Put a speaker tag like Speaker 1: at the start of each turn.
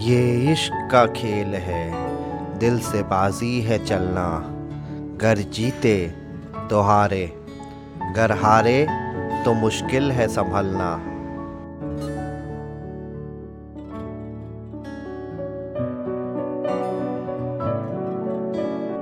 Speaker 1: ये इश्क का खेल है। दिल से बाजी है चलना। गर जीते तो हारे गर हारे तो मुश्किल है संभलना।